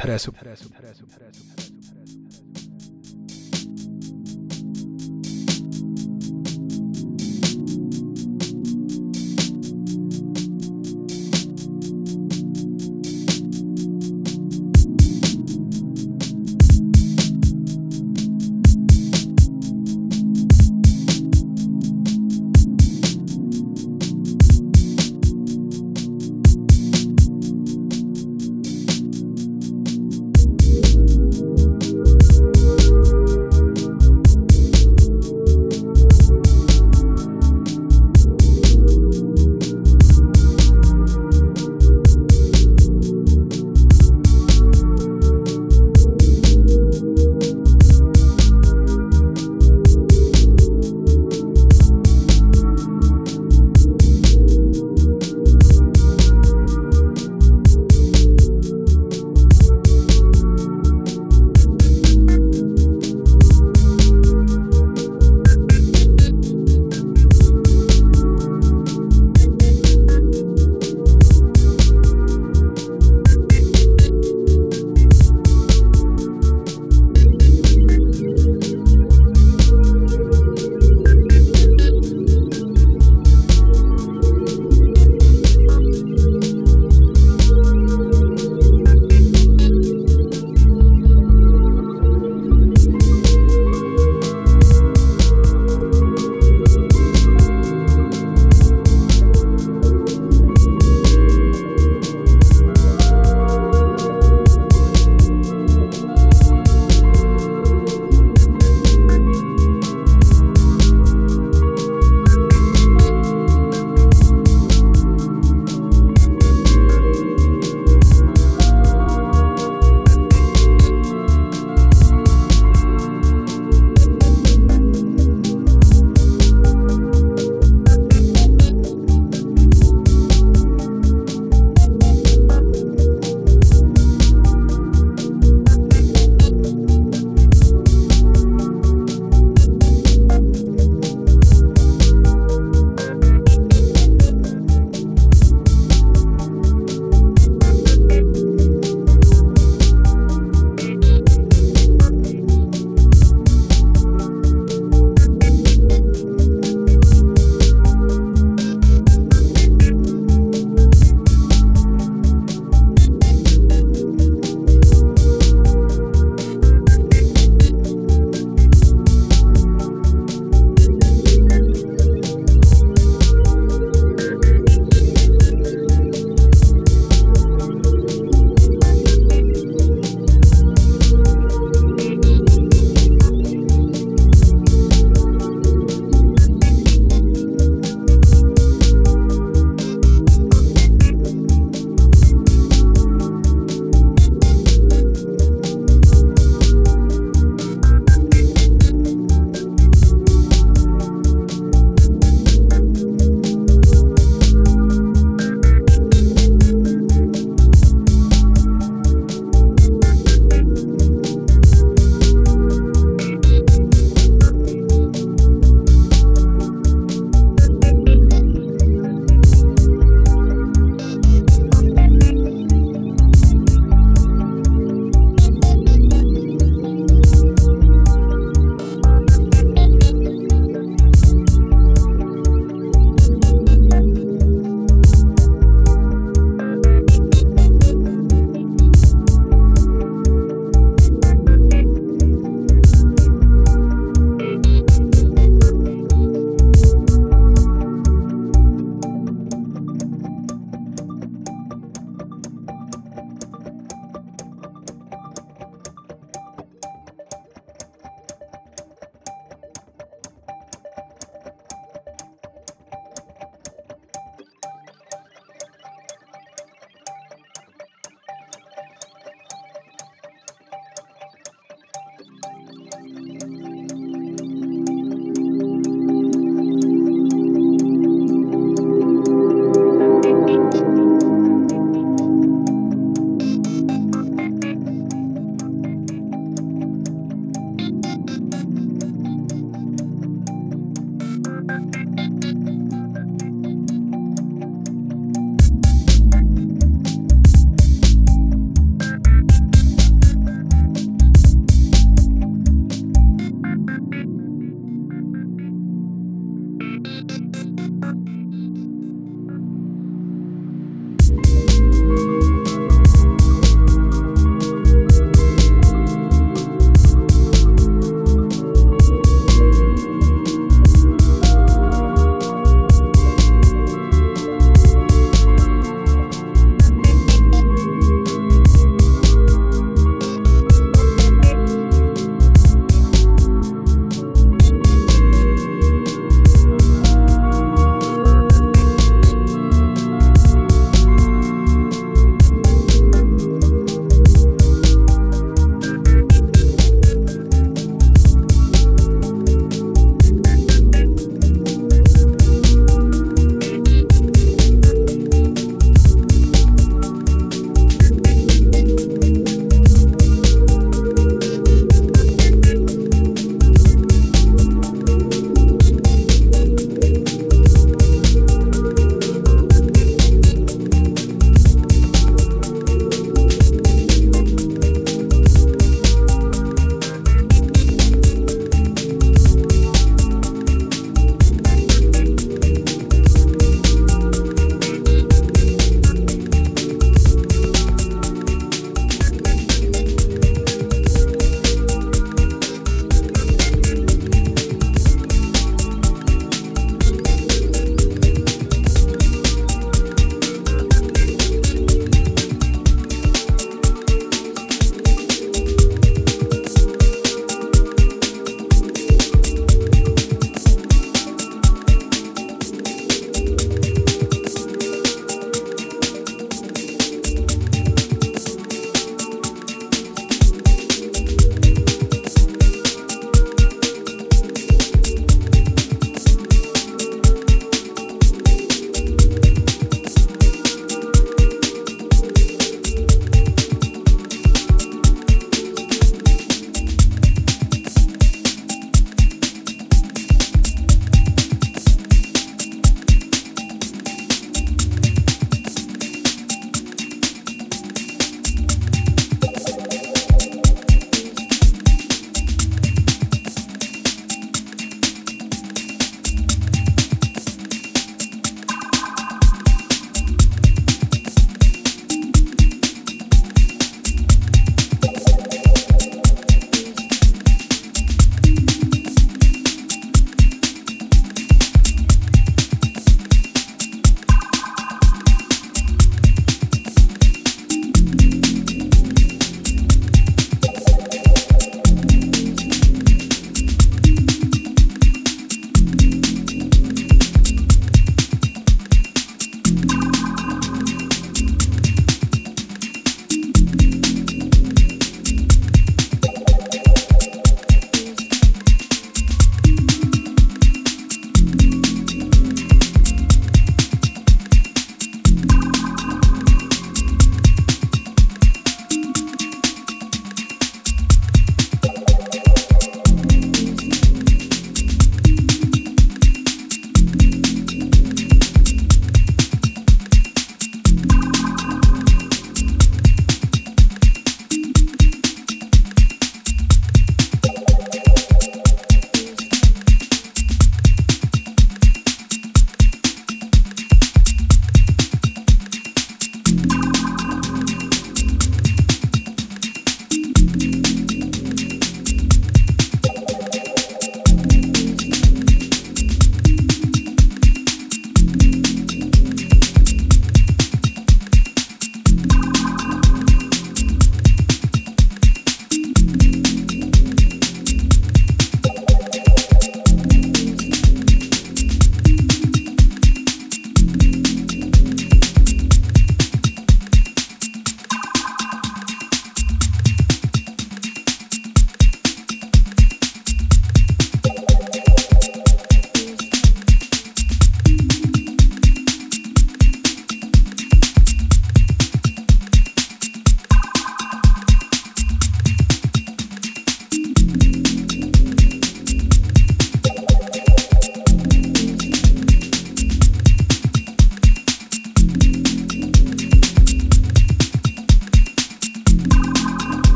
interessa.